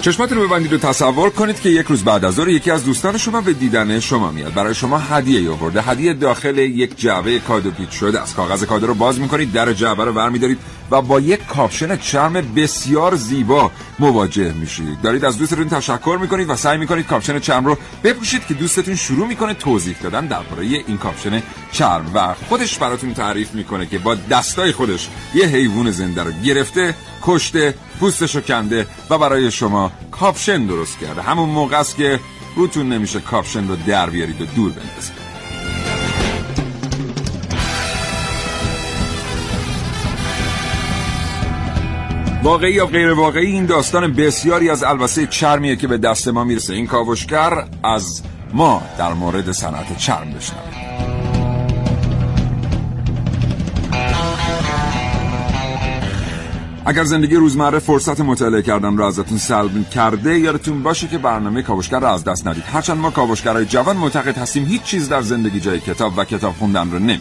چشمات رو ببندید و تصور کنید که یک روز بعد از ظهر یکی از دوستان شما به دیدن شما میاد. برای شما هدیه آورده. هدیه داخل یک جعبه کادو پیچ شده از کاغذ کادو رو باز می‌کنید در جعبه رو برمیدارید و با یک کاپشن چرم بسیار زیبا مواجه میشید. دارید از دوستتون تشکر می‌کنید و سعی می‌کنید کاپشن چرم رو بپوشید که دوستتون شروع می‌کنه توضیح دادن درباره این کاپشن چرم. و خودش براتون تعریف می‌کنه که با دستای خودش یه حیوان زنده رو گرفته کشته پوستشو کنده و برای شما کاپشن درست کرده. همون موقع است که روتون نمیشه کاپشن رو در بیارید و دور بندازید. واقعی یا غیر واقعی این داستان بسیاری از البسه چرمیه که به دست ما می‌رسه. این کاوشگر از ما در مورد صنعت چرم بشنوید اگر زندگی روزمره فرصت مطالعه کردن رو ازتون سلب کرده یادتون باشه که برنامه کاوشگر رو از دست ندید. هرچند ما کاوشگرای جوان معتقد هستیم هیچ چیز در زندگی جای کتاب و کتاب خوندن رو نمی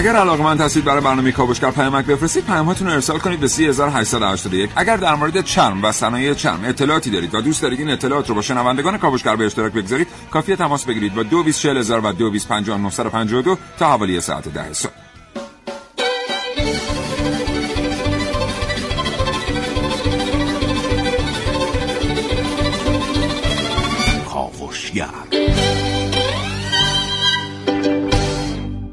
اگر علاقمند هستید برای برنامه کاوشگر پیامک بفرستید پیاماتون رو ارسال کنید به 3881 اگر در مورد چرم و صنایع چرم اطلاعاتی دارید و دوست دارید این اطلاعات رو با شنوندگان کاوشگر به اشتراک بگذارید کافیه تماس بگیرید با 224000 و 225952 تا حوالی ساعت 10 صبح.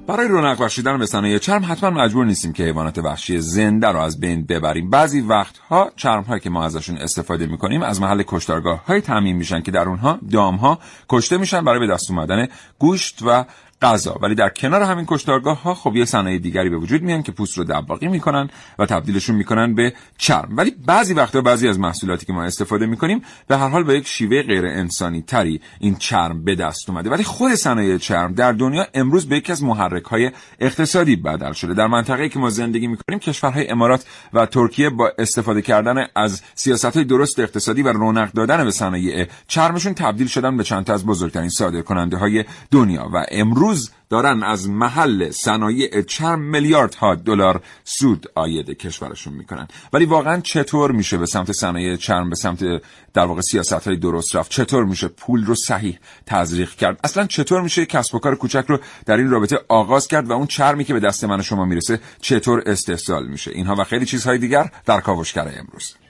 برای رونق بخشیدن به صنایع چرم حتما مجبور نیستیم که حیوانات وحشی زنده رو از بین ببریم. بعضی وقتها چرم هایی که ما ازشون استفاده می‌کنیم از محل کشتارگاه های تعمین میشن که در اونها دام ها کشته میشن برای به دست اومدن گوشت و غذا. ولی در کنار همین کشتارگاه ها خب یه صنایع دیگری به وجود میان که پوست رو دباغی می‌کنن و تبدیلشون می‌کنن به چرم. ولی بعضی وقتا بعضی از محصولاتی که ما استفاده می‌کنیم به هر حال به یک شیوه غیر انسانی تری این چرم به دست اومده. ولی خود صنایع چرم در دنیا امروز به یکی از محرک های اقتصادی بدل شده. در منطقه‌ای که ما زندگی می‌کنیم کشورهای امارات و ترکیه با استفاده کردن از سیاست های درست اقتصادی و رونق دادن به صنایع چرمشون تبدیل شدن به چند تا از بزرگترین صادرکننده های دنیا. و امروز روز دارن از محل صنایع چرم میلیاردها دلار سود آید کشورشون می‌کنن. ولی واقعا چطور میشه به سمت صنایع چرم به سمت در واقع سیاست های درست رفت؟ چطور میشه پول رو صحیح تزریق کرد؟ اصلا چطور میشه کسب و کار کوچک رو در این رابطه آغاز کرد و اون چرمی که به دست من و شما می‌رسه چطور استحصال میشه؟ اینها و خیلی چیزهای دیگر در کاوشگر امروز.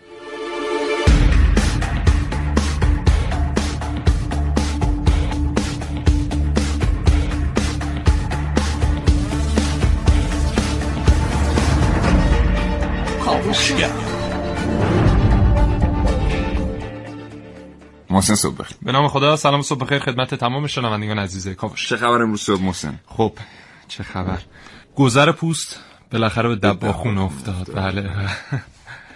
محسن صبح بخیر به نام خدا سلام صبح بخیر خدمت تمام شنوندگان عزیز کاوش. چه خبر امروز صبح محسن؟ خب چه خبر؟ گذر پوست بالاخره به دباخون افتاد. بله.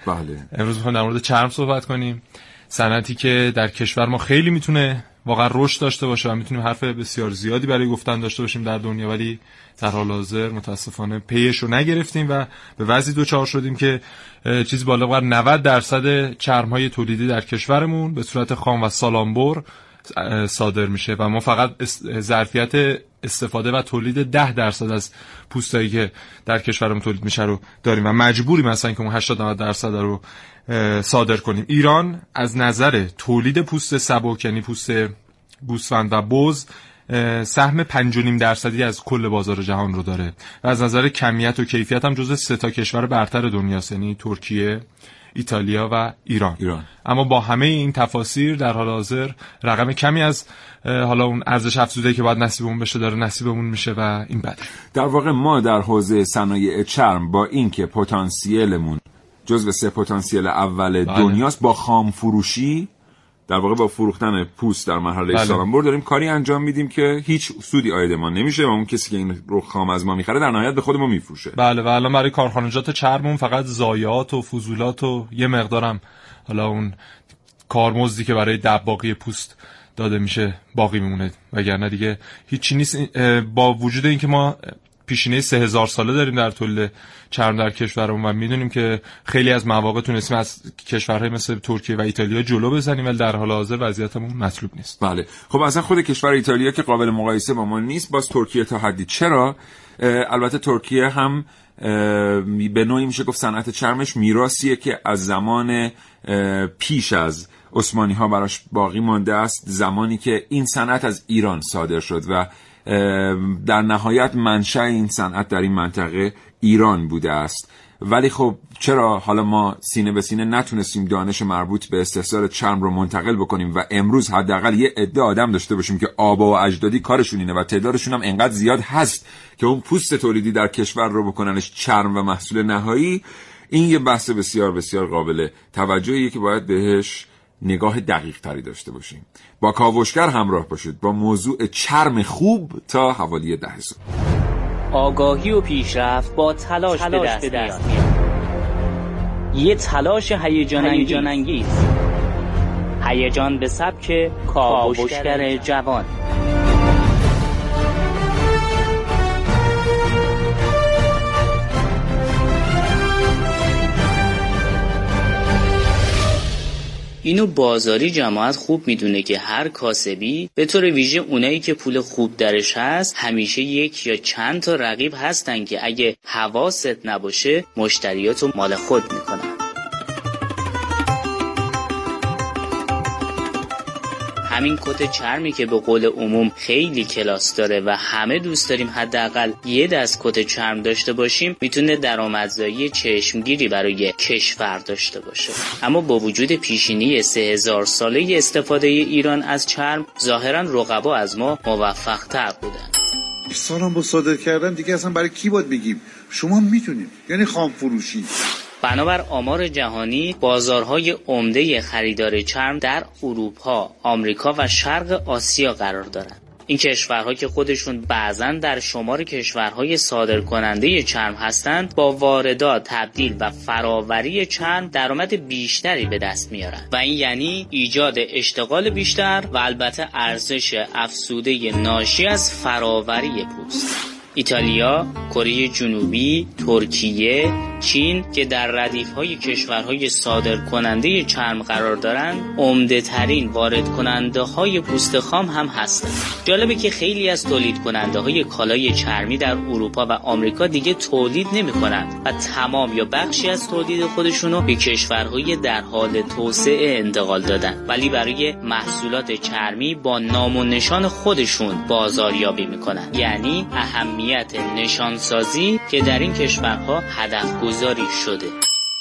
بله. امروز می‌خوایم در مورد چرم صحبت کنیم. صنعتی که در کشور ما خیلی می‌تونه واقعا رشد داشته باشه و می‌تونیم حرف بسیار زیادی برای گفتن داشته باشیم در دنیا ولی در حال حاضر متاسفانه پیش رو نگرفتیم و به وضعی دوچار شدیم که چیزی بالا بر 90 درصد چرم های تولیدی در کشورمون به صورت خام و سالانبر صادر میشه و ما فقط ظرفیت استفاده و تولید 10 درصد از پوستایی که در کشورمون تولید میشه رو داریم و مجبوریم مثلا که اون 80 درصد رو صادر کنیم. ایران از نظر تولید پوست سبک یعنی پوست گوسفند و بز سهم 5.5 درصدی از کل بازار جهان رو داره و از نظر کمیت و کیفیت هم جزو سه تا کشور برتر دنیاست یعنی ترکیه ایتالیا و ایران. ایران اما با همه این تفاسیر در حال حاضر رقم کمی از حالا اون ارزش افزوده که باید نصیبمون بشه داره نصیبمون میشه و این بده در واقع ما در حوزه صنایع چرم با اینکه پتانسیلمون جزو سه پتانسیل اول بله. دنیاست با خام فروشی در واقع با فروختن پوست در مرحله بله. سالانبر داریم کاری انجام میدیم که هیچ سودی آید ما نمیشه و اون کسی که این رو خام از ما می‌خره در نهایت به خود ما میفروشه. بله و الان برای کارخانجات چرمون فقط زایات و فضولات و یه مقدارم حالا اون کارمزدی که برای دباغی پوست داده میشه باقی میمونه. وگرنه دیگه هیچی نیست. با وجود اینکه ما پیشینه سه هزار ساله داریم در تولید چرم در کشورمون و می‌دونیم که خیلی از مواقع تونستیم از کشورهای مثل ترکیه و ایتالیا جلو بزنیم ولی در حال حاضر وضعیتمون مطلوب نیست. بله. خب اصلا خود کشور ایتالیا که قابل مقایسه با ما نیست باز ترکیه تا حدی. چرا؟ البته ترکیه هم به نوعی میشه گفت صنعت چرمش میراثیه که از زمان پیش از عثمانی ها براش باقی مانده است زمانی که این صنعت از ایران صادر شد و در نهایت منشأ این صنعت در این منطقه ایران بوده است. ولی خب چرا حالا ما سینه به سینه نتونستیم دانش مربوط به استحصال چرم رو منتقل بکنیم و امروز حداقل یه عده آدم داشته باشیم که آبا و اجدادی کارشون اینه و تعدادشون هم انقدر زیاد هست که اون پوست تولیدی در کشور رو بکننش چرم و محصول نهایی این یه بحث بسیار بسیار قابل توجهیه که باید بهش نگاه دقیق تری داشته باشیم. با کاوشگر همراه باشید. با موضوع چرم خوب تا حوالی ده آگاهی و پیشرفت با تلاش, تلاش به دست, میاد. یه تلاش هیجان انگیز هیجان به سبک کاوشگر جوان. اینو بازاری جماعت خوب می‌دونه که هر کاسبی به طور ویژه اونایی که پول خوب درش هست همیشه یک یا چند تا رقیب هستن که اگه حواست نباشه مشتریاتو مال خود می‌کنن. همین کت چرمی که به قول عموم خیلی کلاس داره و همه دوست داریم حداقل یه دست کت چرم داشته باشیم می‌تونه درآمدزایی چشمگیری برای کشور داشته باشه. اما با وجود پیشینی سه هزار ساله استفاده ایران از چرم ظاهرا رقبا از ما موفق تر بودن. سالم با صادر کردن دیگه اصلا برای کی باید بگیم؟ شما می‌تونید یعنی خام فروشی بنابر آمار جهانی بازارهای عمده خریدار چرم در اروپا، آمریکا و شرق آسیا قرار دارند. این کشورها که خودشون بعضا در شمار کشورهای صادر کننده چرم هستند با واردات تبدیل و فراوری چرم درآمد بیشتری به دست میارن و این یعنی ایجاد اشتغال بیشتر و البته ارزش افسوده ناشی از فراوری پوست ایتالیا، کره جنوبی، ترکیه، چین که در ردیف های کشورهای صادر کننده چرم قرار دارند عمده ترین وارد کننده های پوست خام هم هستند. جالبه که خیلی از تولید کننده های کالای چرمی در اروپا و آمریکا دیگه تولید نمی کنند و تمام یا بخشی از تولید خودشونو به کشورهای در حال توسعه انتقال دادن. ولی برای محصولات چرمی با نام و نشان خودشون بازاریابی می‌کنن. یعنی اهمیت نشانسازی که در این کشورها هدف گذاری شده.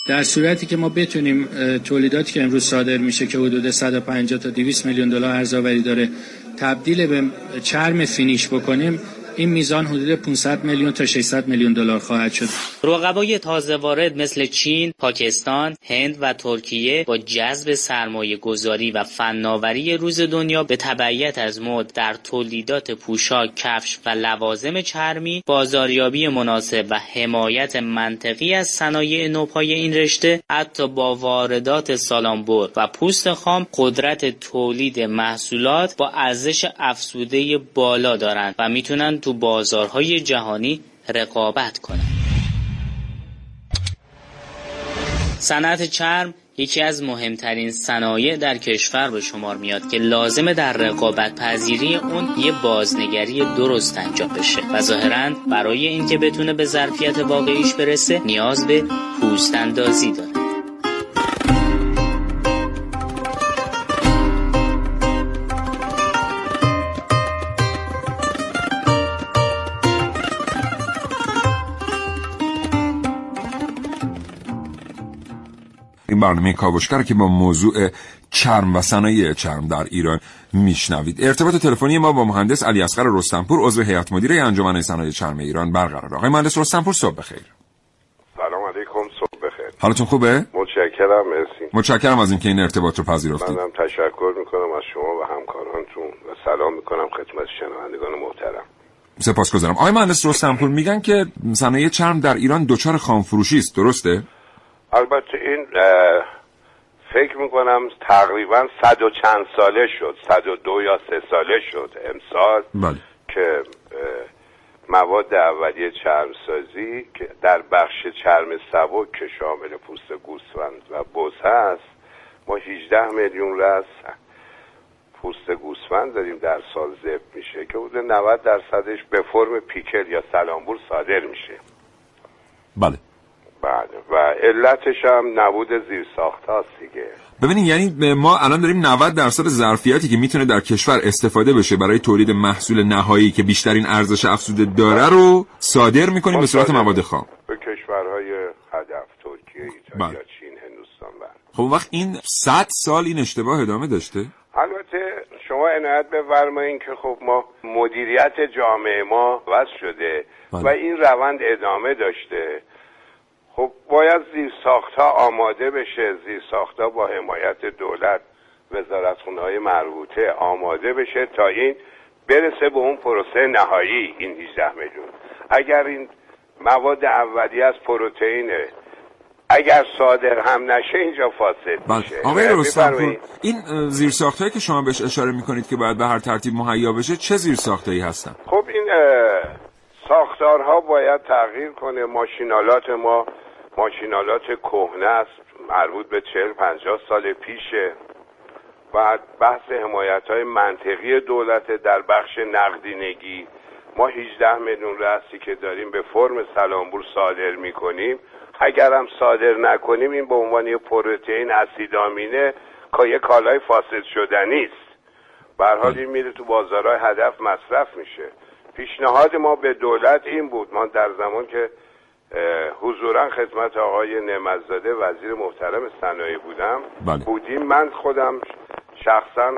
در صورتی که ما بتونیم تولیداتی که امروز صادر میشه که حدود 150 تا 200 میلیون دلار ارزآوری داره تبدیل به چرم فینیش بکنیم این میزان حدود 500 میلیون تا 600 میلیون دلار خواهد شد. رقبای تازه وارد مثل چین، پاکستان، هند و ترکیه با جذب سرمایه گذاری و فناوری روز دنیا به تبعیت از مد در تولیدات پوشاک، کفش و لوازم چرمی، بازاریابی مناسب و حمایت منطقی از صنایع نوپای این رشته حتی با واردات سالانبر و پوست خام قدرت تولید محصولات با ارزش افزوده بالا دارند و می‌تونن تو بازارهای جهانی رقابت کنند. صنعت چرم یکی از مهمترین صنایع در کشور به شمار میاد که لازمه در رقابت پذیری اون یه بازنگری درست انجام بشه و ظاهرا برای اینکه بتونه به ظرفیت واقعیش برسه نیاز به پوست اندازی داره برنامه کاوشگر که با موضوع چرم و صنایع چرم در ایران میشنوید. ارتباط تلفنی ما با مهندس علی اصغر رستمپور عضو هیئت مدیره انجمن صنایع چرم ایران برقرار آقای مهندس رستمپور صبح بخیر. سلام علیکم صبح بخیر. حالتون خوبه؟ متشکرم مرسی. متشکرم از اینکه این ارتباط رو پذیرفتید. منم تشکر می‌کنم از شما و همکارانتون و سلام می‌کنم خدمت شنوندگان محترم. سپاسگزارم. آقای مهندس رستمپور میگن که صنایع چرم در ایران دچار خامفروشی است. درسته؟ البته این فکر می‌کنم تقریبا صد و چند ساله شد صد و دو یا سه ساله شد امسال بله. که مواد اولیه چرمسازی که در بخش چرم سبک که شامل پوست گوسفند و بز هست ما 18 میلیون رس پوست گوسفند داریم در سال ذبح میشه که حدود 90 درصدش به فرم پیکل یا سلامبور صادر میشه بله بله. و علتش هم نبود زیر ساخت هاست دیگه. ببینید یعنی ما الان داریم 90 درصد ظرفیتی که می‌تونه در کشور استفاده بشه برای تولید محصول نهایی که بیشترین ارزش افزوده داره رو صادر می‌کنیم به صورت مواد خام. به کشورهای هدف ترکیه ایتالیا بله. چین هندوستان بله. خب وقت این 100 سال این اشتباه ادامه داشته؟ البته شما عنایت بفرمایید که خب ما مدیریت جامعه ما وضع شده بله. و این روند ادامه داشته. خب باید زیر ها آماده بشه. زیر ها با حمایت دولت وزارتخونه های مربوطه آماده بشه تا این برسه به اون پروسه نهایی. این 18 میلیون. اگر این مواد اولیه از پروتئینه اگر صادر هم نشه اینجا فاسد بله. میشه. آقای رستمپور بفرمایید. این زیر که شما بهش اشاره می‌کنید که باید به هر ترتیب مهیا بشه چه زیر ساختایی هستن؟ خب این ساختارها باید تغییر کنه. ماشینالات ما ماشینالات کهنه است مربوط به چهل پنجاه سال پیشه. و بحث حمایت های منطقی دولت در بخش نقدینگی. ما 18 میلیون رأسی که داریم به فرم سلامبور صادر می‌کنیم. اگر هم صادر نکنیم این به عنوان یه پروتئین اسیدامینه که یه کالای فاسد شدنی است به حال این میره تو بازارهای هدف مصرف میشه. پیشنهاد ما به دولت این بود. ما در زمان که حضورا خدمت آقای نعمتزاده وزیر محترم صنایع بودم. بله. بودیم من خودم شخصا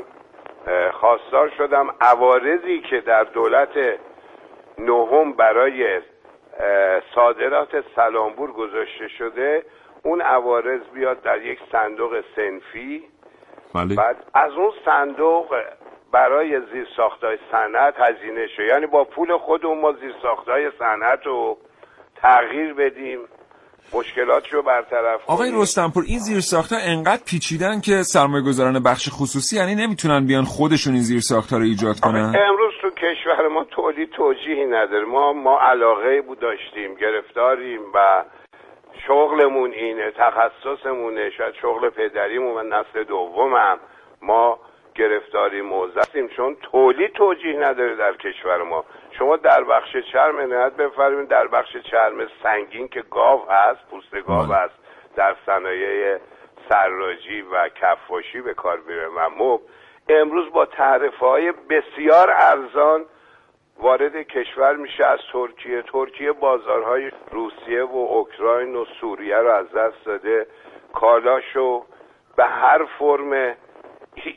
خواستار شدم عوارضی که در دولت نهم برای صادرات سلامبور گذاشته شده اون عوارض بیاد در یک صندوق سنفی. بله. بعد از اون صندوق برای زیر ساختای صنعت هزینه شد. یعنی با پول خودمون ما زیر ساختای صنعت رو تغییر بدیم مشکلات رو برطرف آقای. رستمپور این زیر ساختها انقدر پیچیدن که سرمایه گذاران بخش خصوصی یعنی نمی‌تونن بیان خودشون این زیر ساختها رو ایجاد کنن؟ امروز تو کشور ما تولید توجیهی نداره. ما ما علاقه بود داشتیم گرفتاریم و شغلمون اینه تخصصمونه شاید شغل پدریمون و نسل دومم ما گرفتاری موزه هستیم چون تولید توجیه نداره در کشور ما. شما در بخش چرم عنایت بفرمایید. در بخش چرم سنگین که گاو هست پوست گاو بله. هست در صنایع سراجی و کفاشی به کار میره. و مب امروز با تعرفه های بسیار ارزان وارد کشور میشه از ترکیه. ترکیه بازارهای روسیه و اوکراین و سوریه رو از دست داده. کالاشو به هر فرم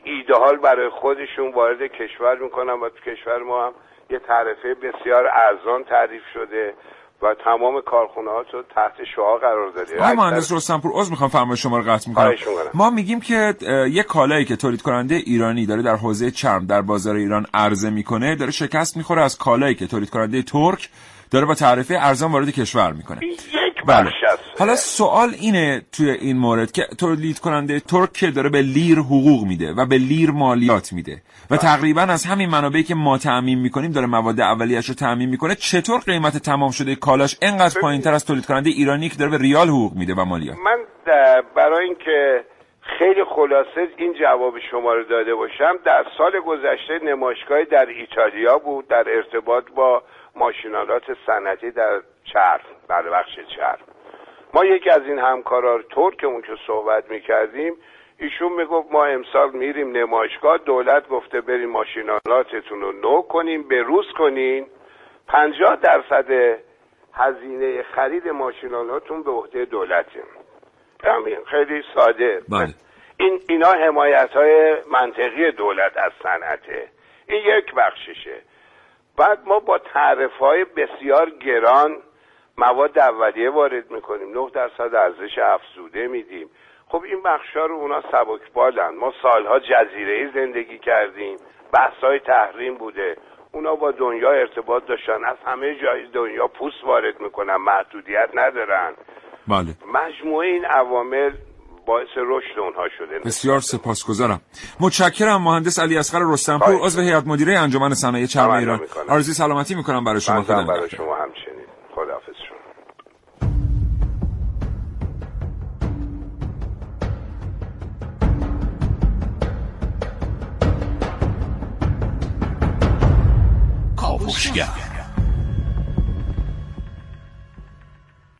ایدهال برای خودشون وارد کشور می‌کنن و تو کشور ما هم یه تعرفه بسیار ارزان تعریف شده و تمام کارخونه ها رو تحت شعا قرار داده آقای مهندس رستمپور عذر می‌خوام فرمای شما رو قطع می‌کنم. ما میگیم که یه کالایی که تولید کننده ایرانی داره در حوزه چرم در بازار ایران عرضه می‌کنه داره شکست می‌خوره از کالایی که تولید کننده ترک داره با تعرفه ارزان وارد کشور می‌کنه. یک بله. حالا سوال اینه توی این مورد که تولید کننده ترک داره به لیر حقوق میده و به لیر مالیات میده و تقریبا از همین منابعی که ما تعمین می‌کنیم داره مواد اولیه‌اش رو تعمین می‌کنه. چطور قیمت تمام شده کالاش انقدر پایینتر از تولید کننده ایرانی که داره به ریال حقوق میده و مالیات؟ من برای اینکه خیلی خلاصه این جواب شما رو داده باشم در سال گذشته نمایشگاهی در ایتالیا بود در ارتباط با ماشینالات صنعتی در چرم در بخش چرم ما یکی از این همکارا ترکمون که صحبت می‌کردیم ایشون می‌گفت ما امسال میریم نمایشگاه دولت گفته بریم ماشینالاتتون رو نو کنیم به روز کنین. پنجاه درصد هزینه خرید ماشینالاتون به عهده دولته همین خیلی ساده. بله. این اینا حمایت های منطقی دولت از صنعته. این یک بخششه. بعد ما با تعرف های بسیار گران مواد اولیه وارد می‌کنیم. 9 درصد ارزش افزوده میدیم. خب این بخشا رو اونا سبکبالن. ما سالها جزیره ای زندگی کردیم. بحث های تحریم بوده. اونا با دنیا ارتباط داشتن. از همه جای دنیا پوست وارد می‌کنن. محدودیت ندارن. بله. مجموعه این عوامل باعث رشد اونها شده بسیار سپاسگزارم. متشکرم مهندس علی اصغر رستمپور عضو هیئت مدیره انجمن صنایع چرم ایران. آرزوی سلامتی می‌کنم برای شما. خدا برای شما همچنین.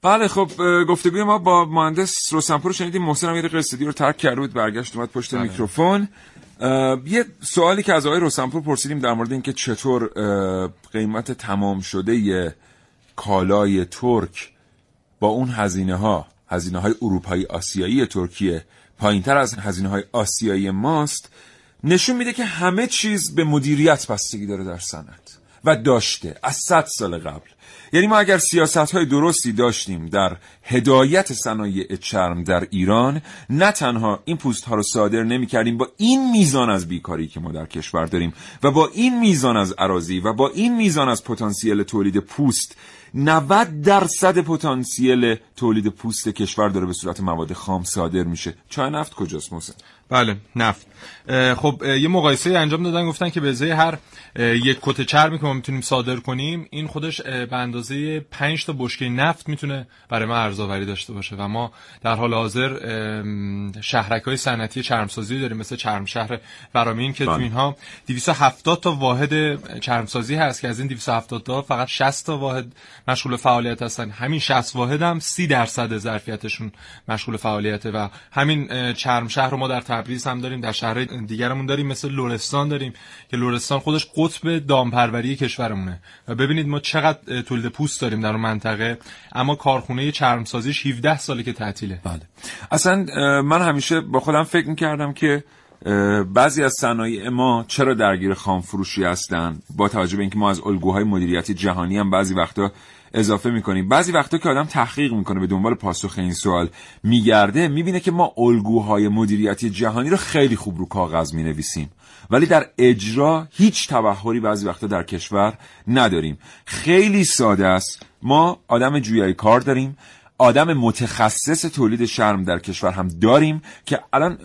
بله خب گفتگوی ما با مهندس روسنپور شنیدیم. محسن هم یه قصدی رو ترک کرد بود برگشت اومد پشت بله. میکروفون. یه سوالی که از آقای روسنپور پرسیدیم در مورد اینکه چطور قیمت تمام شده ی کالای ترک با اون هزینه ها هزینه های اروپایی آسیایی ترکیه پایین تر از هزینه های آسیایی ماست نشون میده که همه چیز به مدیریت بستگی داره در صنعت و داشته از صد سال قبل. یعنی ما اگر سیاست های درستی داشتیم در هدایت صنایع چرم در ایران نه تنها این پوست ها رو صادر نمی کردیم با این میزان از بیکاری که ما در کشور داریم و با این میزان از عراضی و با این میزان از پتانسیل تولید پوست 90 درصد پتانسیل تولید پوست کشور داره به صورت مواد خام صادر میشه. چای نفت کجاست محسن؟ بله نفت. خب یه مقایسه انجام دادن گفتن که به ازای هر یک کت چرمی که ما می‌تونیم صادر کنیم این خودش به اندازه 5 تا بشکه نفت می‌تونه برای ما ارزآوری داشته باشه و ما در حال حاضر شهرک های صنعتی چرمسازی داریم مثل چرم شهر فرامین که تو بله. اینها 270 تا واحد چرمسازی هست که از این 270 تا فقط 60 تا واحد مشغول فعالیت هستن. همین 60 واحد هم 30 درصد ظرفیتشون مشغول فعالیته و همین چرم شهر رو ما در تبریز هم داریم در شهر دیگرمون داریم مثل لرستان داریم که لرستان خودش قطب دامپروری کشورمونه. و ببینید ما چقدر تولید پوست داریم در اون منطقه اما کارخونه چرمسازیش 17 ساله که تعطیله. بله. اصلا من همیشه با خودم فکر می‌کردم که بعضی از صنایع ما چرا درگیر خام فروشی هستن؟ با توجه به اینکه ما از الگوهای مدیریتی جهانی هم بعضی وقتا اضافه می‌کنیم. بعضی وقتا که آدم تحقیق می‌کنه به دنبال پاسخ این سوال میگرده می‌بینه که ما الگوهای مدیریتی جهانی رو خیلی خوب رو کاغذ می‌نویسیم. ولی در اجرا هیچ تبهری بعضی وقتا در کشور نداریم. خیلی ساده است. ما آدم جویای کار داریم. آدم متخصص تولید شرم در کشور هم داریم که الان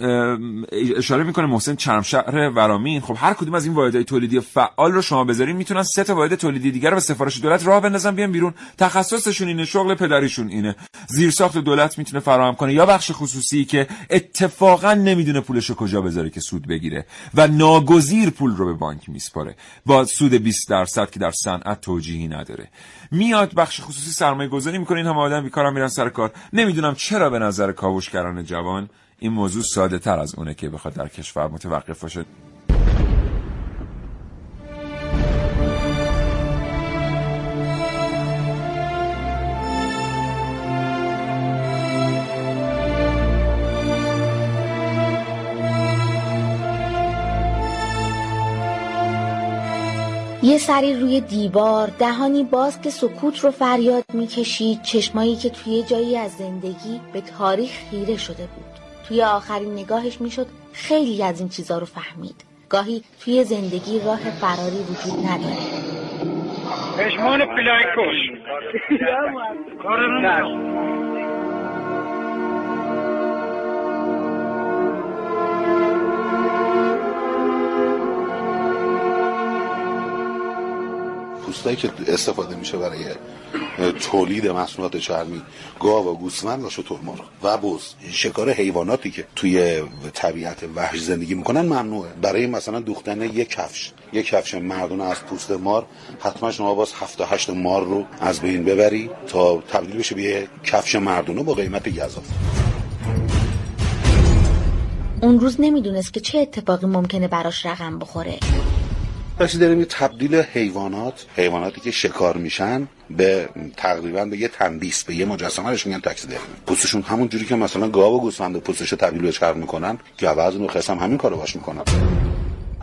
اشاره می‌کنه محسن چرمشهر ورامین. خب هر کدوم از این واحدهای تولیدی فعال رو شما بذارین می‌تونن سه تا واحد تولیدی دیگر رو به سفارش دولت راه بندازن بیان بیرون. تخصصشون اینه شغل پدریشون اینه. زیرساخت دولت می‌تونه فراهم کنه. یا بخش خصوصی که اتفاقا نمی‌دونه پولش رو کجا بذاره که سود بگیره و ناگزیر پول رو به بانک میسپاره. با سود 20 درصد که در صنعت توجیهی نداره. میاد بخش خصوصی سرمایه گذاری می‌کنه. این هم آدم بیکارم میرن سر کار. نمی‌دونم چرا به نظر کاوشگران جوان این موضوع ساده تر از اونه که بخواد در کشور متوقف باشه. یه سری روی دیوار دهانی باز که سکوت رو فریاد می‌کشید چشمایی که توی جایی از زندگی به تاریخ خیره شده بود. توی آخرین نگاهش می‌شد خیلی از این چیزا رو فهمید. گاهی توی زندگی راه فراری وجود نداره. پشمان پلایکوش پوستایی که استفاده میشه برای تولید محصولات چرمی گاو و گوسفند و شترمرغ و بز. شکار حیواناتی که توی طبیعت وحش زندگی می‌کنن ممنوعه. برای مثلا دوختن یک کفش یک کفش مردونه از پوست مار حتما شما باز هفت هشت مار رو از بین ببری تا تبدیل بشه به کفش مردونه با قیمت گذاف اون روز نمی‌دونست که چه اتفاقی ممکنه براش رقم بخوره. وقتی داریم یه تبدیل حیوانات حیواناتی که شکار میشن به تقریبا به یه تندیس به یه مجسمه میگن تاکسیدرمی پوستشون همون جوری که مثلا گاو و گوسفند پوستش تبدیل به چرم می‌کنن گوز و خس هم همین کارو باش می‌کنن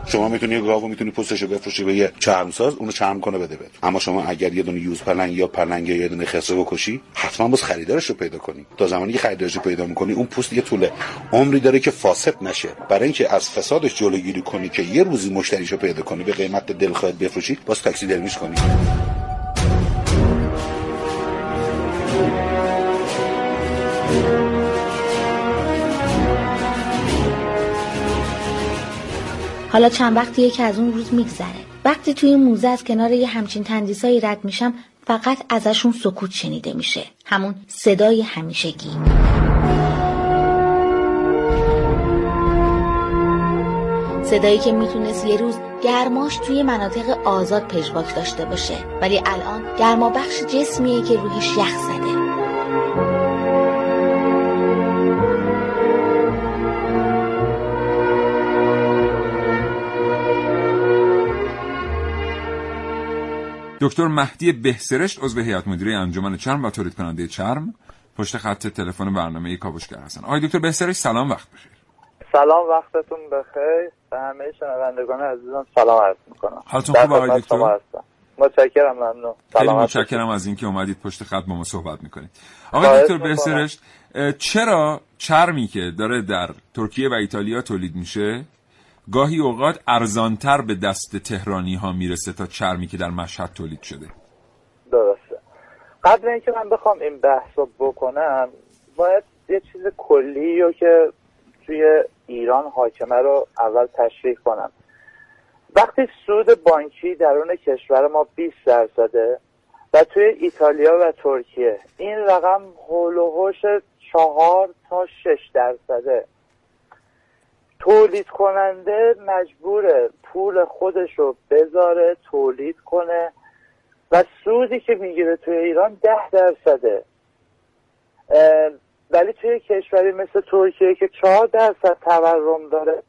شما می‌تونی یه گاو می‌تونی پوستشو بفروشی به یه چرمساز اونو چرم کنه بده بهت اما شما اگر یه دونه یوز پلنگ یا پلنگ یا یه دونه خسه بکشی حتما باز خریدارش رو پیدا کنی. تا زمانی که خریدارش پیدا می‌کنی اون پوست یه طول عمری داره که فاسد نشه. برای اینکه از فسادش جلوگیری کنی که یه روزی مشتریشو پیدا کنی به قیمت دلخواهت بفروشی باز تاکسی درمیش کنی. حالا چند وقتیه که از اون روز میگذره. وقتی توی موزه از کنار یه همچین تندیسایی رد میشم فقط ازشون سکوت شنیده میشه. همون صدای همیشگی. صدایی که می‌تونست یه روز گرماش توی مناطق آزاد پژواک داشته باشه. ولی الان گرما بخش جسمیه که روحش یخ زده. دکتر مهدی بهسرشت عضو هیئت مدیره انجمن چرم و تولید کننده چرم. پشت خط تلفن برنامه کاوشگر هستن. آقای دکتر بهسرشت سلام وقت بخیر. سلام وقتتون بخیر. به همه شنوندگان عزیزان سلام عرض می‌کنم. حالتون خوب آقای دکتر؟ متشکرم ممنون. خیلی متشکرم از اینکه اومدید پشت خط با ما صحبت می‌کنید. آقای دکتر بهسرشت چرا چرمی که داره در ترکیه و ایتالیا تولید میشه گاهی اوقات ارزانتر به دست تهرانی ها می‌رسه تا چرمی که در مشهد تولید شده. درسته. قبل اینکه من بخوام این بحث رو بکنم باید یه چیز کلی رو که توی ایران حاکمه رو اول تشریح کنم. وقتی سود بانکی درون کشور ما 20 درصده و توی ایتالیا و ترکیه این رقم هول و چهار تا شش درصده. تولید کننده مجبور پول خودش رو بذاره تولید کنه و سودی که می‌گیره توی ایران ده درصده. ولی توی کشوری مثل ترکیه که چهار درصد تورم داره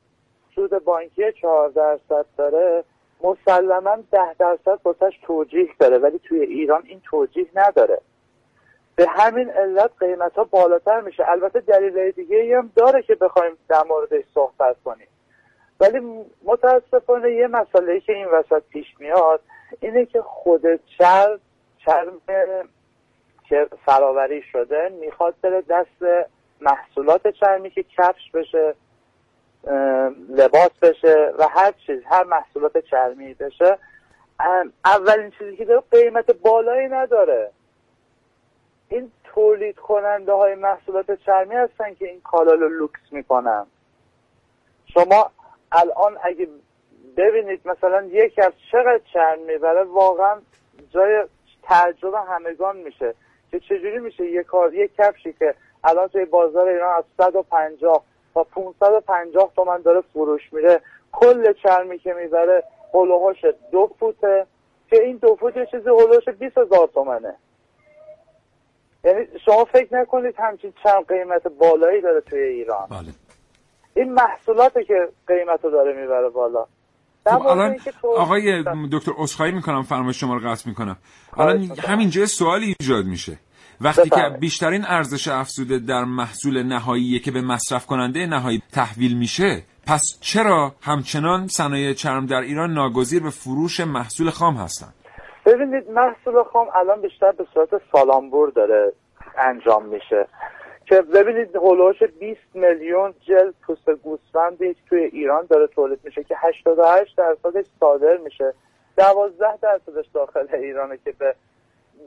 سود بانکی چهار درصد داره مسلما ده درصد باسش توجیه داره. ولی توی ایران این توجیه نداره. به همین علت قیمت ها بالاتر میشه. البته دلیل دیگه هم داره که بخوایم در موردش صحبت کنیم. ولی متاسفانه یه مسئله که این وسط پیش میاد اینه که خود چرم چرم که فراوری شده می‌خواد بره دست محصولات چرمی که کفش بشه لباس بشه و هر چیز هر محصولات چرمی بشه. اولین چیزی که داره قیمت بالایی نداره. این تولید کننده های محصولات چرمی هستن که این کالا رو لوکس می‌کنن. شما الان اگه ببینید مثلا یک از چقدر چرم می‌بره واقعا جای تعجب همگان میشه که چجوری میشه یک کار یک کفشی که الان توی بازار ایران از 150 تا 550 تومن داره فروش میره. کل چرمی که می‌بره هلوهاش دو فوته که این دو فوت یه چیزی هلوهاش 20 هزار تومنه. یعنی شما فکر نکنید همچین چند قیمت بالایی داره توی ایران. بله. این محصولاته که قیمت رو داره می‌بره بالا. خب الان آقای دکتر اصخایی می‌کنم فرمایش شما رو قطع می‌کنم. الان همینجا سوالی ایجاد میشه. وقتی که بیشترین ارزش افزوده در محصول نهاییه که به مصرف کننده نهایی تحویل میشه پس چرا همچنان صنایع چرم در ایران ناگزیر به فروش محصول خام هستند ببینید محصول خام الان بیشتر به صورت سالامبور داره انجام میشه. که ببینید هلوش 20 میلیون جلد پوست گوسفندی توی ایران داره تولید میشه که 88 درصدش صادر میشه. 12 درصدش داخل ایرانه که به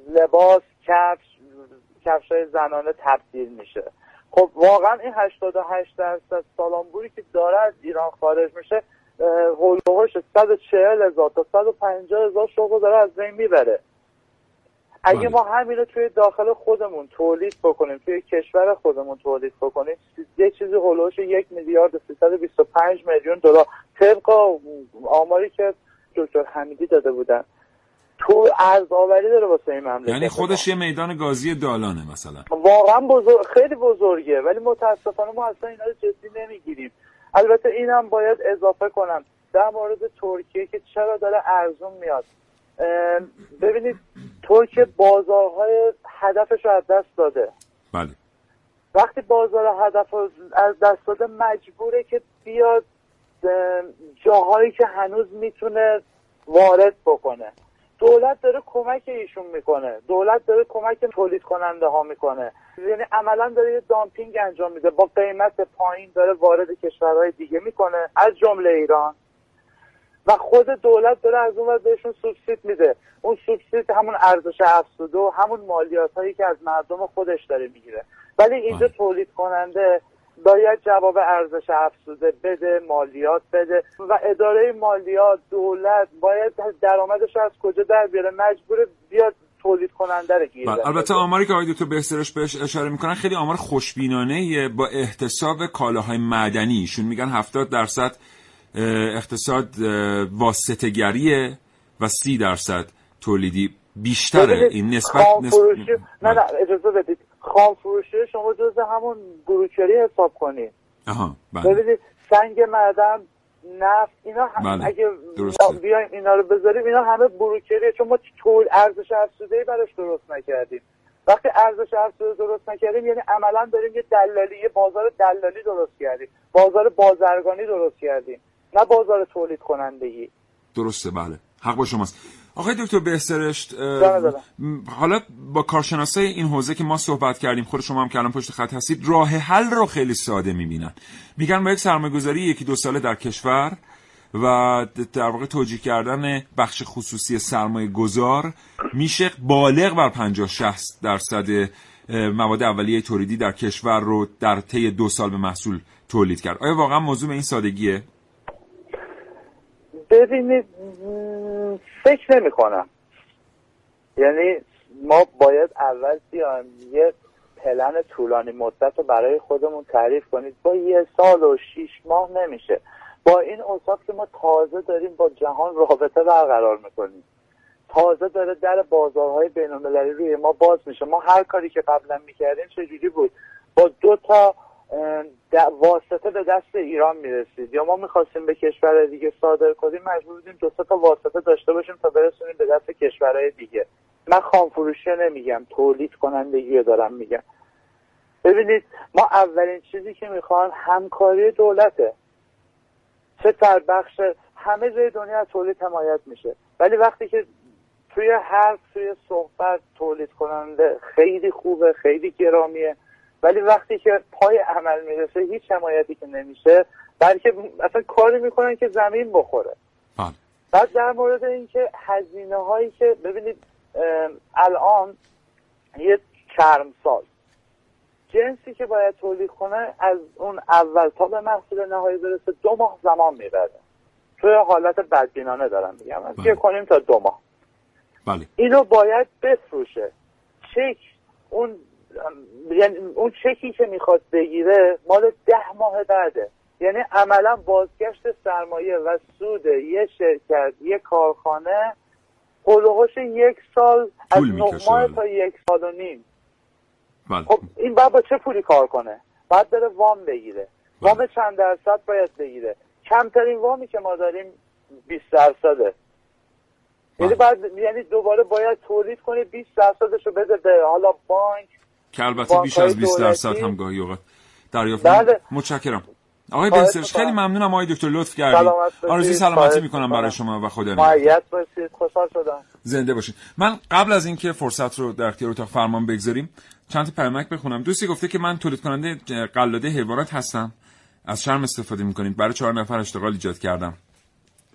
لباس کفش کفش های زنانه تبدیل میشه. خب واقعا این 88 درصد سالامبوری که داره از ایران خارج میشه هلوهاش 140 هزار تا 150 هزار شغل داره از بین می‌بره. اگه بله. ما همین رو توی داخل خودمون تولید بکنیم توی کشور خودمون تولید بکنیم یه چیزی هلوش یک میلیارد 325 میلیون دلار. طبق آماری که دکتر حمیدی داده بودن. تو ارزآوری داره واسه این مملکت. یعنی خودش یه میدان گازی دالانه مثلا. واقعا بزرگ خیلی بزرگه ولی متاسفانه ما اصلا اینا رو جدی نمی‌گیریم. البته اینم باید اضافه کنم. در مورد ترکیه که چرا داره ارزون میاد. ببینید ترکیه بازارهای هدفش رو از دست داده. بله. وقتی بازار هدف از دست داده مجبوره که بیاد جاهایی که هنوز می‌تونه وارد بکنه. دولت داره کمک ایشون می‌کنه. دولت داره کمک تولید کننده ها می‌کنه. یعنی عملا داره یه دامپینگ انجام میده. با قیمت پایین داره وارد کشورهای دیگه می‌کنه از جمله ایران. و خود دولت داره از اون بهشون سوبسید میده. اون سوبسید همون ارزش افزوده و همون مالیات هایی که از مردم خودش داره می‌گیره. ولی اینجا تولید کننده باید جواب ارزش افزوده بده مالیات بده و اداره مالیات دولت باید درآمدش از کجا در بیاره؟ مجبور بیاد تولید کننده رو گیر بله. البته آماری که آقای دکتر بهسترش بهش اشاره می‌کنن خیلی آمار خوشبینانه با احتساب کالاهای معدنی. ایشون میگن 70 درصد اقتصاد واسطگریه و 30 درصد تولیدی. بیشتره. این نسبت نسبت نه نه اجازه بدید. خام فروشی شما جز همون بروکری حساب کنید آها بله. ببینید سنگ معدن نفت اینا بله. اگه. بیایم اینا رو بذاریم اینا همه بروکریه چون ما طول ارزش افزوده براش درست نکردیم وقتی ارزش افزوده درست نکردیم یعنی عملا داریم یه دلالی یه بازار دلالی درست کردیم بازار بازرگانی درست کردیم نه بازار تولید کنندگی درسته بله حق با شماست. آقای دکتر بهسرشت حالا با کارشناسای این حوزه که ما صحبت کردیم خود شما هم که الان پشت خط هستید راه حل رو خیلی ساده می‌بینن. میگن با یک سرمایه‌گذاری یکی دو ساله در کشور و در واقع توجیه کردن بخش خصوصی سرمایه گذار میشه بالغ بر 50 60 درصد مواد اولیه تولیدی در کشور رو در طی دو سال به محصول تولید کرد. آیا واقعا موضوع به این سادگیه؟ ببینید فکر نمی کنم یعنی ما باید اول بیایم یه پلن طولانی مدت رو برای خودمون تعریف کنید. با یه سال و شیش ماه نمیشه. با این اوصاف که ما تازه داریم با جهان رابطه برقرار می‌کنیم. تازه داره در بازارهای بین روی ما باز میشه. ما هر کاری که قبلا می‌کردیم چجوری بود؟ با دو تا واسطه به دست ایران می‌رسید. یا ما می‌خواستیم به کشور دیگه صادر کنیم مجبور بودیم دو تا واسطه داشته باشیم تا برسونیم به دست کشورهای دیگه. من خامفروشی نمیگم تولید کنندگی رو دارم میگم. ببینید ما اولین چیزی که می‌خوان همکاری دولته. چه در بخش همه جای دنیا تولید حمایت میشه. ولی وقتی که توی حرف توی صحبت تولید کننده خیلی خوبه خیلی گرامیه. ولی وقتی که پای عمل می‌رسه هیچ حمایتی که نمیشه بلکه اصلا کاری می‌کنن که زمین بخوره بله. بعد در مورد اینکه هزینه هایی که ببینید الان یه سال جنسی که باید تولید کنه از اون اول تا به محصول نهایی برسه دو ماه زمان می‌بره توی حالت بدبینانه دارم میگم از بله. کنیم تا دو ماه بله. اینو باید بفروشه چک اون یعنی اون چکی که می‌خواد بگیره مال ده ماه بعده. یعنی عملا بازگشت سرمایه و سود یه شرکت یه کارخانه قلوهاش یک سال از نه ماه تا یک سال و نیم. بله. خب این باید با چه پولی کار کنه؟ باید بره وام بگیره. بله. وام چند درصد باید بگیره؟ کمترین وامی که ما داریم 20 درصده. یعنی بعد یعنی دوباره باید تولید کنه 20 درصدش رو بده به حالا بانک که البته بیش از 20 درصد هم گاهی اوقات دریافت بله. متشکرم. آقای بنسرش خیلی ممنونم. آقای دکتر لطف کردید آرزوی سلامتی می‌کنم برای شما و خدا نگهدار. باشید خوشحال شدم. زنده باشید من قبل از اینکه فرصت رو در اختیار اتاق فرمان بگذاریم چند تا پیامک بخونم. دوستی گفته که من تولید کننده قلاده حیوانات هستم. از شرم استفاده می‌کنید. برای چهار نفر اشتغال ایجاد کردم.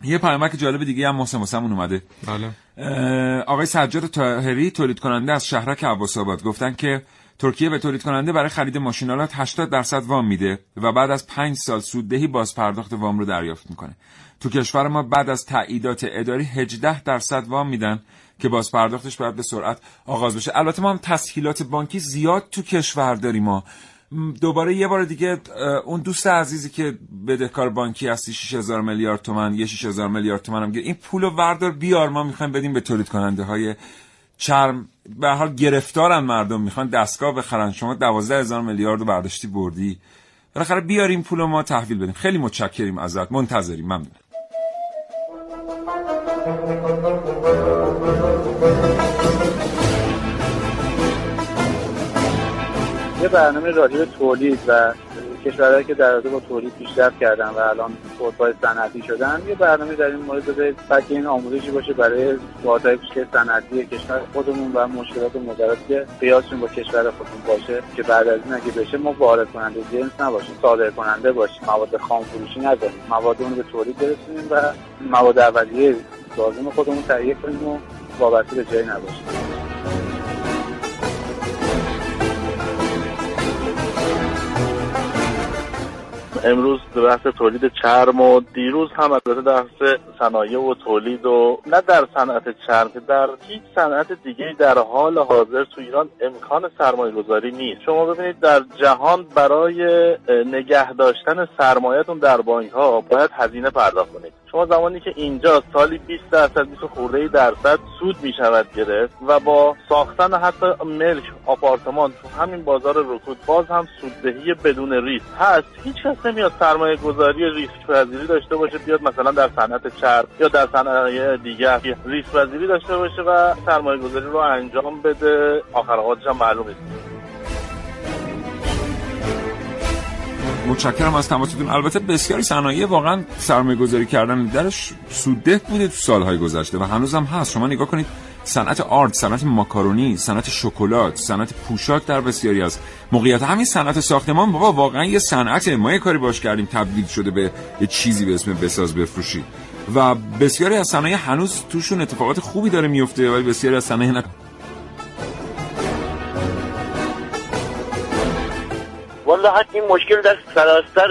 یه پیامک جالب دیگه هم محسن واسمون اومده. بله. آقای سجاد طاهری تولید کننده از شهرک عباس آباد گفتن که ترکیه به تولید کننده برای خرید ماشینالات 80 درصد وام میده و بعد از 5 سال سوددهی باز پرداخت وام رو دریافت می‌کنه. تو کشور ما بعد از تعییدات اداری 18 درصد وام میدن که باز پرداختش باید به سرعت آغاز بشه. البته ما هم تسهیلات بانکی زیاد تو کشور داریم ما. دوباره یه بار دیگه اون دوست عزیزی که بدهکار بانکی هستی 6000 میلیارد تومن یه 6000 میلیارد تومن هم این پولو وردار بیار ما می‌خوایم بدیم به تولید کننده های چرم به حال گرفتارن مردم. می‌خوان دستگاه بخرن. شما دوازده هزار میلیارد برداشتی بردی. بالاخره بیاریم پول ما تحویل بدیم. خیلی متشکریم ازت. منتظریم. ممنون. یه برنامه راجع تولید و کشورهایی که در رابطه با تولید پیشرفت کردن و الان خودپای صنعتی شدن یه برنامه در این مورد بده بلکه این آموزشی باشه برای کوچک صنعتی کشور خودمون و مشکلات مدرس که قیاسشون با کشور خودمون باشه که بعد از این اگه بشه ما وارد کننده جنس نباشیم صادر کننده باشیم. مواد خام فروشی نداریم. مواد اون به تولید برسونیم و مواد اولیه لازم خودمون تهیه کنیم و وابسته به جایی نباشیم. امروز بحث تولید چرم و دیروز هم البته بحث صنایع و تولید و نه در صنعت چرم در هیچ صنعت دیگه در حال حاضر تو ایران امکان سرمایه گذاری نیست. شما ببینید در جهان برای نگه داشتن سرمایهتون در بانک ها باید هزینه پرداخت کنید. شما زمانی که اینجا سالی 20 درصد 20 خورده درصد سود می شود گرفت و با ساختن حتی ملک آپارتمان تو همین بازار رکود باز هم سوددهی بدون ریسک هست. هیچ کس نمیاد سرمایه گذاری ریسک پذیری داشته باشه بیاد مثلا در صنعت چرم یا در صنایع دیگر ریسک پذیری داشته باشه و سرمایه گذاری رو انجام بده. آخر هم معلوم نیست. متشکرم از تماستون. البته بسیاری صنایع واقعا سرمایه گذاری کردن درش سودده بوده تو سالهای گذشته و هنوزم هست. شما نگاه کنید صنعت آرد صنعت ماکارونی صنعت شکلات صنعت پوشاک در بسیاری از موقعیت. همین صنعت ساختمان بابا واقعا یه صنعت. ما یه کاری باش کردیم تبدیل شده به یه چیزی به اسم بساز بفروشی. و بسیاری از صنایع هنوز توشون اتفاقات خوبی داره میفته ولی بسیاری از صنایع والا حتی این مشکل در سراستر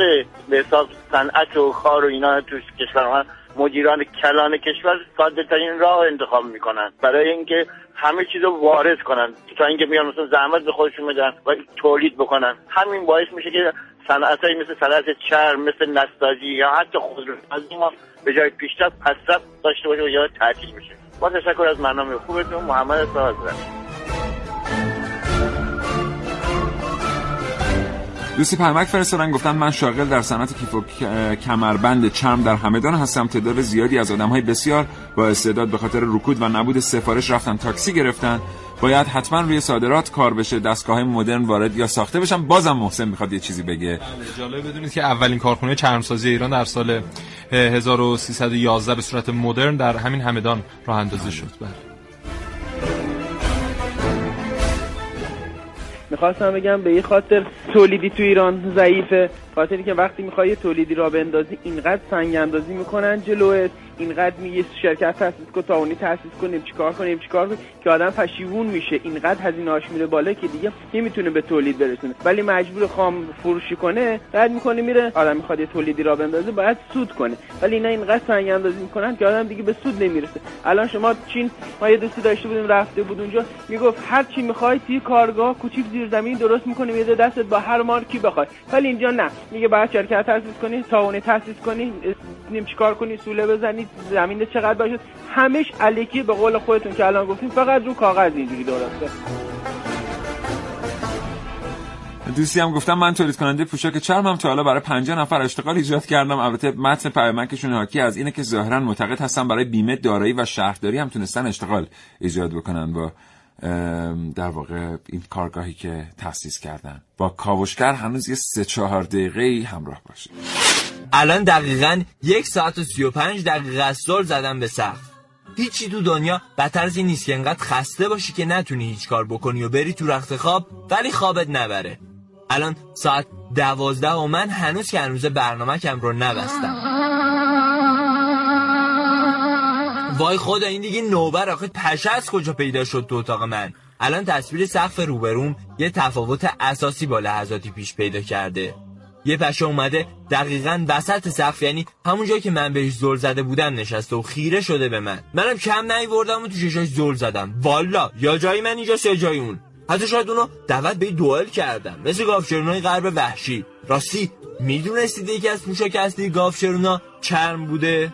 به حساب صنعت و کار و اینا تو کشور مدیران کلان کشور ساده ترین راه انتخاب می‌کنن. برای اینکه همه چیز رو وارد کنن. تا اینکه میان مثلا زحمت به خودشون بدن و تولید بکنن. همین باعث میشه که صنعت مثل صنعت چرم مثل نساجی یا حتی خودروسازی ما به جای پیشرفت پسرفت داشته باشه و یا تعطیل بشه. با تشکر از برنامه خوبتون محمد صاحب دوستی پرمک فرستادن گفتن من شاغل در صنعت کیف و کمربند چرم در همدان هستم تعداد زیادی از آدم های بسیار با استعداد به خاطر رکود و نبود سفارش رفتن تاکسی گرفتن. باید حتما روی صادرات کار بشه دستگاه مدرن وارد یا ساخته بشن. بازم محسن می‌خواد یه چیزی بگه. بله، جالب بدونید که اولین کارخونه چرمسازی ایران در سال 1311 به صورت مدرن در همین همدان راه اندازی شد. بله. می‌خواستم بگم به یه خاطر تولیدی تو ایران ضعیفه. خاطری که وقتی می‌خوای تولیدی را بندازی اینقدر سنگ اندازی می‌کنن جلوت. اینقدر میگه شرکت تاسیس کن تاونی تاسیس کنیم چیکار کنیم چیکار کنیم که آدم پشیمون میشه. اینقدر هزینه‌اش میره بالا که دیگه نمی‌تونه به تولید برسونه. ولی مجبور خام فروشی کنه بعد می‌کنه میره. آدم می‌خواد یه تولیدی را بندازه باید سود کنه. ولی اینا اینقدر سنگ اندازی می‌کنن که آدم دیگه به سود نمی‌رسه. الان شما چین ما یه دوستی داشته بودیم رفته بود اونجا می‌گفت هر چی می‌خوای توی کارگاه کوچیک زیر زمین درست می‌کنیم یه دستت با هر مارکی بخوای. ولی اینجا نه. میگه بعد شرکت تاسیس کنی تاونی تاسیس کنی نیم چیکار کنی سوله بزنی زمین چقدر باشه همش الکی به قول خودتون که الان گفتیم فقط رو کاغذ اینجوری درسته. دوستی هم گفتم من تولید کننده پوشاک چرمم تا حالا برای 50 نفر اشتغال ایجاد کردم. البته متن پیامکشون حاکی از اینه که ظاهرا معتقد هستن برای بیمه دارایی و شهرداری هم تونستن اشتغال ایجاد بکنن با در واقع این کارگاهی که تاسیس کردن. با کاوشگر هنوز یه سه چهار دقیقه همراه باشه. الان دقیقا یک ساعت و سی و پنج دقیقه از زدم به سقف. هیچی تو دنیا بدتر از این نیست که انقدر خسته باشی که نتونی هیچ کار بکنی و بری تو رخت خواب ولی خوابت نبره. الان ساعت دوازده و من هنوز که هنوز برنامه کم رو نبستم. وای خدا این دیگه نوبر آخه پشه از کجا پیدا شد تو اتاق من؟ الان تصویر سقف روبروم یه تفاوت اساسی با لحظاتی پیش پیدا کرده. یه پشه اومده دقیقا وسط سقف یعنی همون جایی که من بهش زل زده بودم نشسته و خیره شده به من. منم کم نیوردم و تو چشاش زل زدم. والا یا جای من اینجاست یا جای اون. حتی شاید اونو دعوت به دوئل کردم. مثل گافشرونای غرب وحشی. راستی می‌دونستید یکی از پوشاک اصلی گافشرونا چرم بوده؟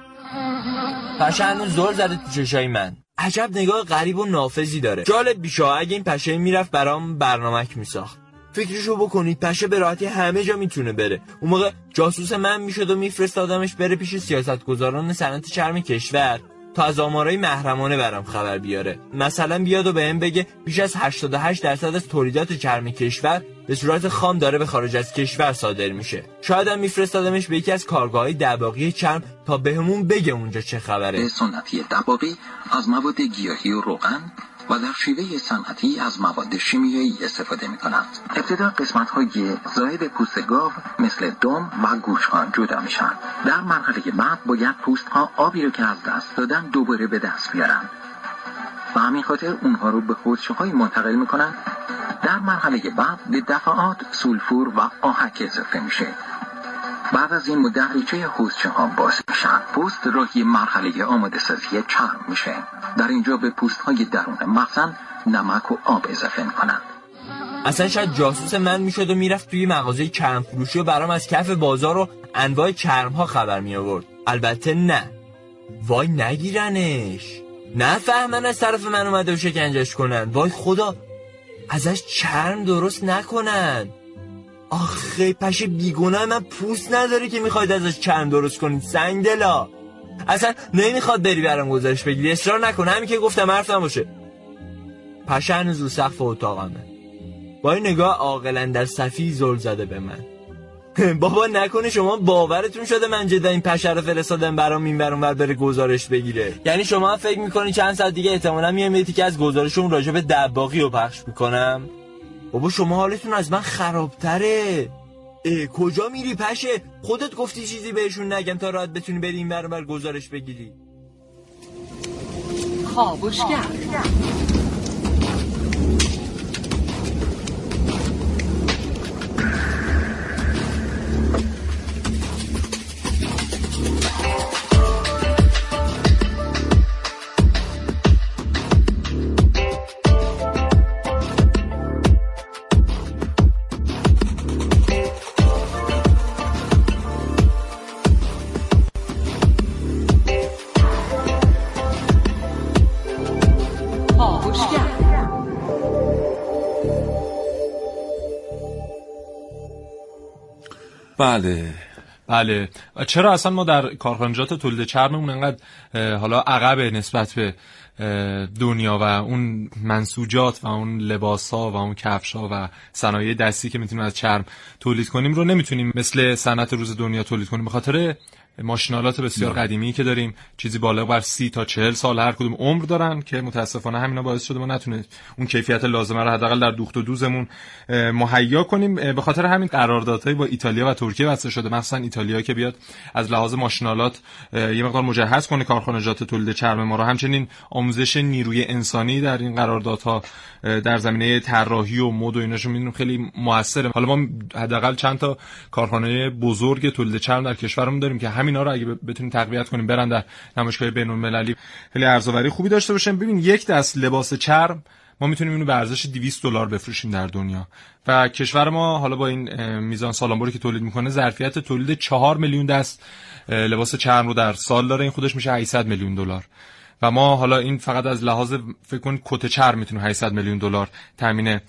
پشه هنوز زل زده تو چشای من. عجب نگاه غریب و نافذی داره. جالب بیشه اگه این پشه می‌رفت برام برنامک میساخت. فکرشو بکنید پشه به راحتی همه جا می‌تونه بره. اون موقع جاسوس من می‌شد و میفرستادمش بره پیش سیاستگزاران صنعت چرم کشور. تا از آمارای محرمانه برام خبر بیاره. مثلا بیاد و بهم بگه بیش از 88 درصد از تولیدات چرم کشور به صورت خام داره به خارج از کشور صادر میشه. شاید هم میفرستادمش به یکی از کارگاه دباغی چرم تا بهمون بگه اونجا چه خبره. سنتی دباغی از مواد گیاهی و روغن و در شیوه صنعتی از مواد شیمیایی استفاده می کنند. ابتدا قسمت های زاید پوست گاو مثل دم و گوشها جدا میشن. در مرحله بعد باید پوست ها آبی رو که از دست دادن دوباره به دست بیارن. و همین خاطر اونها رو به خودشه های منتقل می کنند. در مرحله بعد به دفعات سولفور و آهک اضافه میشه. بعد از این مدت حوزچه ها باز میشن پوست راهی مرحله آماده سازی چرم میشه. در اینجا به پوست های درون مغزن نمک و آب اضافه می‌کنن. اصلا شاید جاسوس من می‌شد و می‌رفت توی مغازه چرم فروشی و برام از کف بازار و انواع چرم ها خبر می آورد البته نه. وای نگیرنش. نه فهمن از طرف من اومده و شکنجش کنن. وای خدا. ازش چرم درست نکنن. آخه پشه بیگناه من پوست نداره که می‌خواید ازش چرم درست کنید سنگ دلا. اصلا نمی‌خواد بری برام گزارش بگیری. اصرار نکن همین که گفتم حرف باشه پشه هنوز رو سقف اتاقمه. با این نگاه عاقلا در صفی زل زده به من. بابا نکنه شما باورتون شده من جدا این پشه رو فرستادم برام این برام ور بره گزارش بگیره. یعنی شما فکر می‌کنی چند ساعت دیگه احتمالا میام که از گزارشون راجع به دباغی رو پخش می‌کنم؟ بابا شما حالتون از من خرابتره. اه کجا میری پشه؟ خودت گفتی چیزی بهشون نگم تا راحت بتونی بری این بر گزارش بگیری. خوابشگر بله. بله. چرا اصلا ما در کارخانجات تولید چرممون انقدر حالا عقب نسبت به دنیا و اون منسوجات و اون لباس ها و اون کفش ها و صنایع دستی که می‌تونیم از چرم تولید کنیم رو نمی‌تونیم مثل صنعت روز دنیا تولید کنیم. به خاطر ماشینالات بسیار قدیمی که داریم چیزی بالغ بر سی تا چهل سال هر کدوم عمر دارن که متاسفانه همینا باعث شده ما نتونه اون کیفیت لازمه رو حداقل در دوخت و دوزمون مهیا کنیم. به خاطر همین قراردادهای با ایتالیا و ترکیه بسته شده. مثلا ایتالیا که بیاد از لحاظ ماشینالات یه مقدار مجهز کنه کارخانجات تولید چرم ما رو. همچنین آموزش نیروی انسانی در این قراردادها در زمینه طراحی و مد و ایناشو می‌دونیم خیلی موثره. حالا ما حداقل چند تا کارخانه بزرگ تولید چرم در کشورمون داریم که همینا رو اگه بتونیم تقویت کنیم برن در نمایشگاه بین‌المللی. خیلی ارزآوری خوبی داشته باشیم. ببین یک دست لباس چرم ما می‌تونیم اینو به ارزش 200 دلار بفروشیم در دنیا. و کشور ما حالا با این میزان سالانبری که تولید می‌کنه ظرفیت تولید 4 میلیون دست لباس چرم رو در سال داره. این خودش میشه 800 میلیون دلار. و ما حالا این فقط از لحاظ فکر کنید کت چرم می‌تونیم 800 میلیون دلار تامین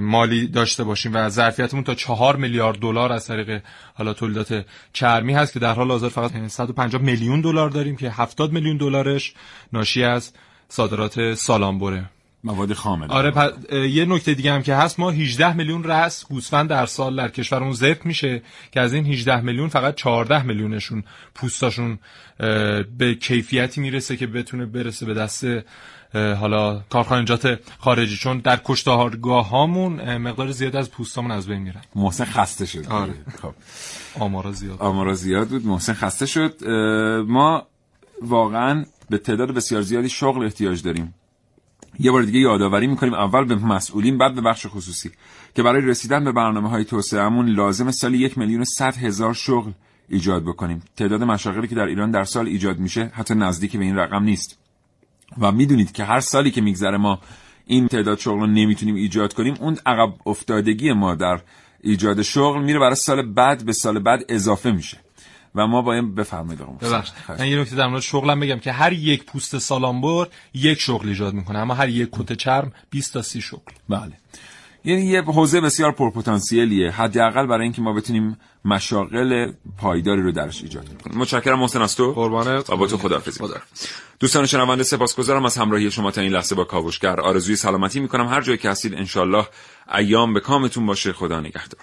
مالی داشته باشیم و ظرفیتمون تا 4 میلیارد دلار از طریق حالا تولیدات چرمی هست که در حال حاضر فقط 150 میلیون دلار داریم که 70 میلیون دلارش ناشی از صادرات سالانبره. مواد خام آره یه نکته دیگه هم که هست ما 18 میلیون رأس گوسفند در سال در کشورمون ذبح میشه که از این 18 میلیون فقط 14 میلیونشون پوستاشون به کیفیتی می‌رسه که بتونه برسه به دست حالا کارخانجات خارجی. چون در کشتارگاه هامون مقدار زیاد از پوستامون از بین میرن. محسن خسته شد. آره. خب. آمارا زیاد. آمارا زیاد بود. محسن خسته شد. ما واقعا به تعداد بسیار زیادی شغل احتیاج داریم. یه بار دیگه یادآوری می‌کنیم اول به مسئولین بعد به بخش خصوصی که برای رسیدن به برنامه های توسعهمون لازم سالی یک میلیون صد هزار شغل ایجاد بکنیم. تعداد مشاغلی که در ایران در سال ایجاد میشه حتی نزدیک به این رقم نیست. و می‌دونید که هر سالی که میگذره ما این تعداد شغل رو نمی‌تونیم ایجاد کنیم اون عقب افتادگی ما در ایجاد شغل میره برای سال بعد به سال بعد اضافه میشه. و ما باید بفرمایید آقا من یه نکته در مورد شغلم بگم که هر یک پوست سالانبر یک شغل ایجاد می‌کنه اما هر یک کت چرم 20 تا 30 شغل. بله. یعنی یه حوزه بسیار پرپتانسیلیه. حداقل برای اینکه ما بتونیم مشاغل پایداری رو درش ایجاد کنیم. متشکرم محسن از تو قربانت با تو خداحافظی دوستان شنونده سپاسگزارم. از همراهی شما تا این لحظه با کاوشگر آرزوی سلامتی می‌کنم. هر جایی که هستید انشالله ایام به کامتون باشه. خدا نگهدار.